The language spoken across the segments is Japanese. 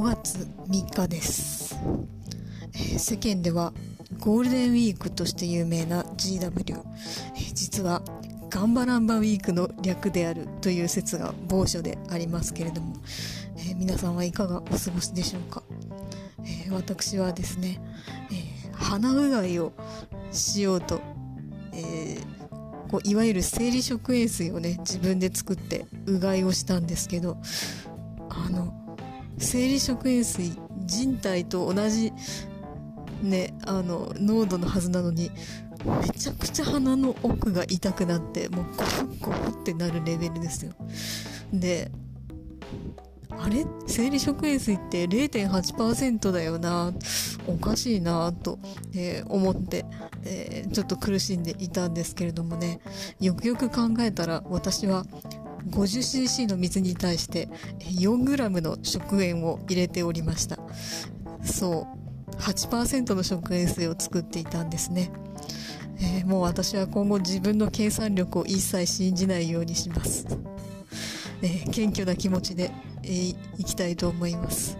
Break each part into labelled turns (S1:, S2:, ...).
S1: 月3日です、えー、世間ではゴールデンウィークとして有名な GW、えー、実はガンバランバウィークの略であるという説が某所でありますけれども、えー、皆さんはいかがお過ごしでしょうか、え私はですね、え鼻うがいをしようと、えこういわゆる生理食塩水をね自分で作ってうがいをしたんですけどあの生理食塩水人体と同じねあの濃度のはずなのにめちゃくちゃ鼻の奥が痛くなってもうゴフゴフってなるレベルですよ。であれ？生理食塩水って0.8%だよな。おかしいなと、えー、思って、えー、ちょっと苦しんでいたんですけれどもね。よくよく考えたら私は 50cc の水に対して 4g の食塩を入れておりました。そう8%の食塩水を作っていたんですね、えー、もう私は今後自分の計算力を一切信じないようにします、えー、謙虚な気持ちで、えー、いきたいと思います、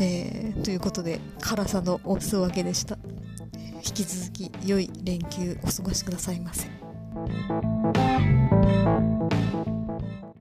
S1: えー、ということで辛さのお裾分けでした。引き続き良い連休お過ごしくださいませ。